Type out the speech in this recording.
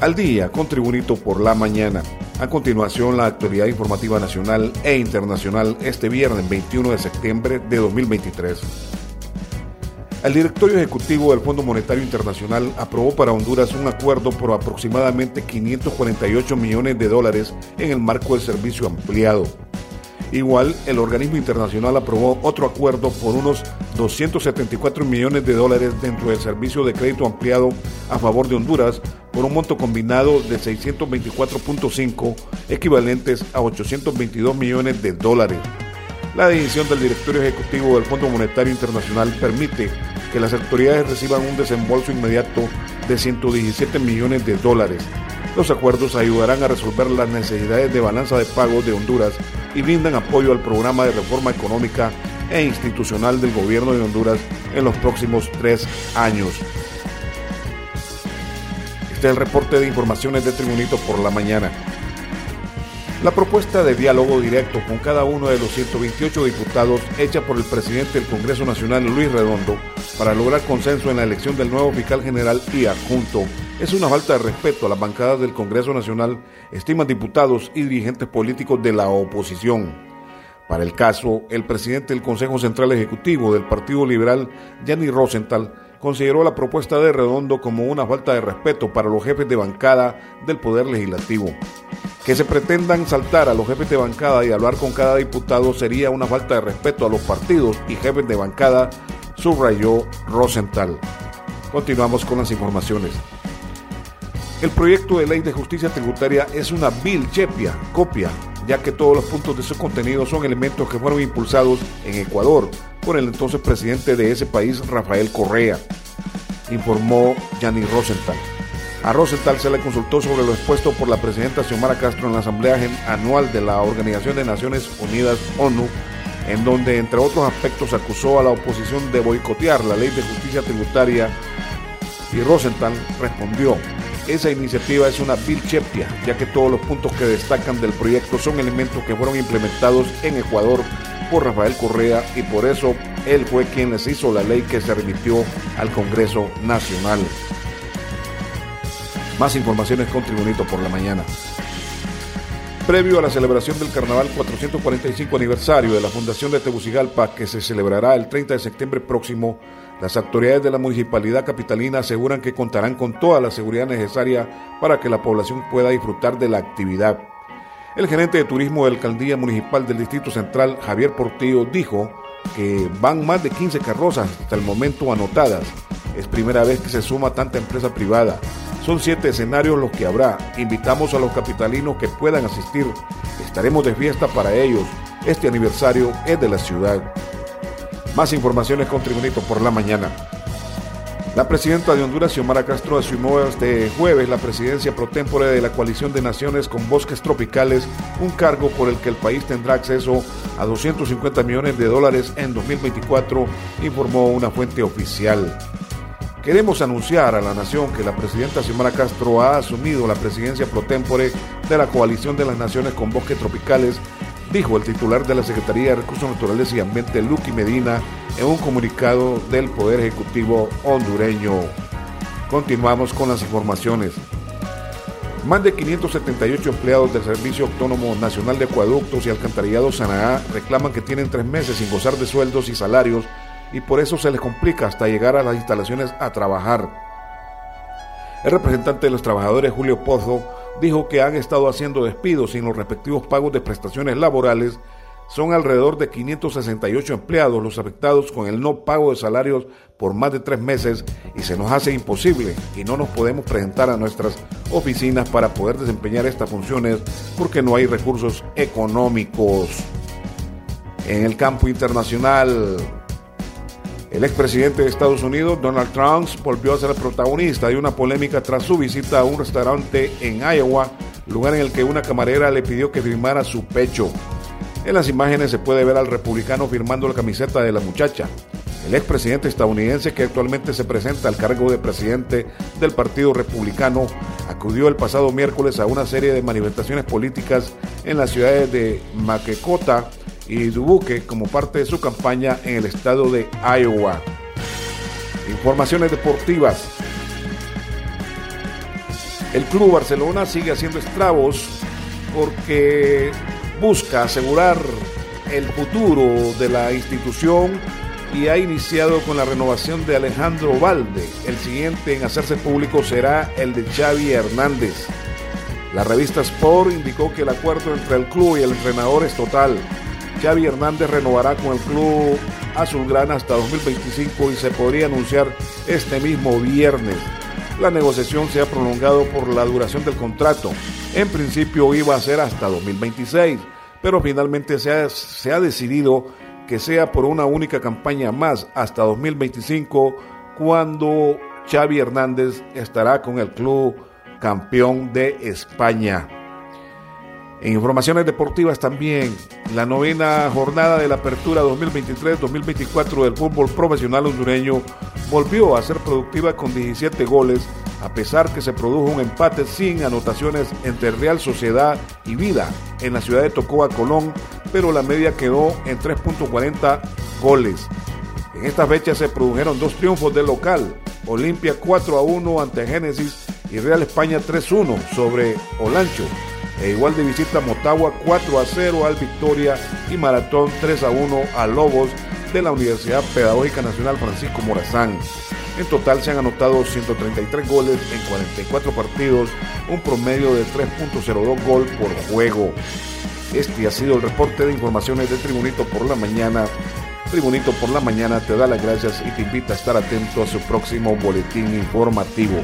Al día con Tribunito por la mañana. A continuación, la actualidad informativa nacional e internacional este viernes 21 de septiembre de 2023. El directorio ejecutivo del Fondo Monetario Internacional aprobó para Honduras un acuerdo por aproximadamente 548 millones de dólares en el marco del servicio ampliado. Igual, el organismo internacional aprobó otro acuerdo por unos 274 millones de dólares dentro del servicio de crédito ampliado a favor de Honduras por un monto combinado de 624.5 equivalentes a 822 millones de dólares. La decisión del directorio ejecutivo del Fondo Monetario Internacional permite que las autoridades reciban un desembolso inmediato de 117 millones de dólares. Los acuerdos ayudarán a resolver las necesidades de balanza de pagos de Honduras y brindan apoyo al programa de reforma económica e institucional del gobierno de Honduras en los próximos tres años. El reporte de informaciones de Tribunito por la mañana. La propuesta de diálogo directo con cada uno de los 128 diputados hecha por el presidente del Congreso Nacional, Luis Redondo, para lograr consenso en la elección del nuevo fiscal general y adjunto es una falta de respeto a las bancadas del Congreso Nacional, estiman diputados y dirigentes políticos de la oposición. Para el caso, el presidente del Consejo Central Ejecutivo del Partido Liberal, Gianni Rosenthal, consideró la propuesta de Redondo como una falta de respeto para los jefes de bancada del Poder Legislativo. Que se pretendan saltar a los jefes de bancada y hablar con cada diputado sería una falta de respeto a los partidos y jefes de bancada, subrayó Rosenthal. Continuamos con las informaciones. El proyecto de ley de justicia tributaria es una vil chepia, copia, ya que todos los puntos de su contenido son elementos que fueron impulsados en Ecuador por el entonces presidente de ese país, Rafael Correa, informó Gianni Rosenthal. A Rosenthal se le consultó sobre lo expuesto por la presidenta Xiomara Castro en la Asamblea Anual de la Organización de Naciones Unidas, ONU, en donde, entre otros aspectos, acusó a la oposición de boicotear la ley de justicia tributaria y Rosenthal respondió, esa iniciativa es una vil chepia, ya que todos los puntos que destacan del proyecto son elementos que fueron implementados en Ecuador Rafael Correa y por eso él fue quien les hizo la ley que se remitió al Congreso Nacional. Más informaciones con Tribunito por la mañana. Previo a la celebración del Carnaval 445 aniversario de la Fundación de Tegucigalpa, que se celebrará el 30 de septiembre próximo, las autoridades de la municipalidad capitalina aseguran que contarán con toda la seguridad necesaria para que la población pueda disfrutar de la actividad. El gerente de turismo de la alcaldía municipal del Distrito Central, Javier Portillo, dijo que van más de 15 carrozas hasta el momento anotadas. Es primera vez que se suma tanta empresa privada. Son siete escenarios los que habrá. Invitamos a los capitalinos que puedan asistir. Estaremos de fiesta para ellos. Este aniversario es de la ciudad. Más informaciones con Tribunito por la mañana. La presidenta de Honduras, Xiomara Castro, asumió este jueves la presidencia pro tempore de la coalición de naciones con bosques tropicales, un cargo por el que el país tendrá acceso a 250 millones de dólares en 2024, informó una fuente oficial. Queremos anunciar a la nación que la presidenta Xiomara Castro ha asumido la presidencia pro tempore de la coalición de las naciones con bosques tropicales dijo el titular de la Secretaría de Recursos Naturales y Ambiente, Lucky Medina, en un comunicado del Poder Ejecutivo hondureño. Continuamos con las informaciones. Más de 578 empleados del Servicio Autónomo Nacional de Acueductos y Alcantarillado Sanaá reclaman que tienen tres meses sin gozar de sueldos y salarios y por eso se les complica hasta llegar a las instalaciones a trabajar. El representante de los trabajadores, Julio Pozo, dijo que han estado haciendo despidos sin los respectivos pagos de prestaciones laborales. Son alrededor de 568 empleados los afectados con el no pago de salarios por más de tres meses y se nos hace imposible y no nos podemos presentar a nuestras oficinas para poder desempeñar estas funciones porque no hay recursos económicos. En el campo internacional, el expresidente de Estados Unidos, Donald Trump, volvió a ser el protagonista de una polémica tras su visita a un restaurante en Iowa, lugar en el que una camarera le pidió que firmara su pecho. En las imágenes se puede ver al republicano firmando la camiseta de la muchacha. El expresidente estadounidense, que actualmente se presenta al cargo de presidente del Partido Republicano, acudió el pasado miércoles a una serie de manifestaciones políticas en las ciudades de Maquecota, y Dubuque como parte de su campaña en el estado de Iowa. Informaciones deportivas. El Club Barcelona sigue haciendo estragos porque busca asegurar el futuro de la institución y ha iniciado con la renovación de Alejandro Valde. El siguiente en hacerse público será el de Xavi Hernández. La revista Sport indicó que el acuerdo entre el club y el entrenador es total. Xavi Hernández renovará con el club azulgrana hasta 2025 y se podría anunciar este mismo viernes. La negociación se ha prolongado por la duración del contrato. En principio iba a ser hasta 2026, pero finalmente se ha, se ha decidido que sea por una única campaña más hasta 2025, cuando Xavi Hernández estará con el club campeón de España. En informaciones deportivas también, la novena jornada de la apertura 2023-2024 del fútbol profesional hondureño volvió a ser productiva con 17 goles, a pesar que se produjo un empate sin anotaciones entre Real Sociedad y Vida en la ciudad de Tocoa, Colón, pero la media quedó en 3.40 goles. En esta fecha se produjeron dos triunfos del local, Olimpia 4 a 1 ante Génesis y Real España 3-1 sobre Olancho. E igual de visita Motagua 4 a 0 al Victoria y Maratón 3 a 1 a Lobos de la Universidad Pedagógica Nacional Francisco Morazán. En total se han anotado 133 goles en 44 partidos, un promedio de 3.02 gol por juego. Este ha sido el reporte de informaciones de Tribunito por la mañana. Tribunito por la mañana te da las gracias y te invita a estar atento a su próximo boletín informativo.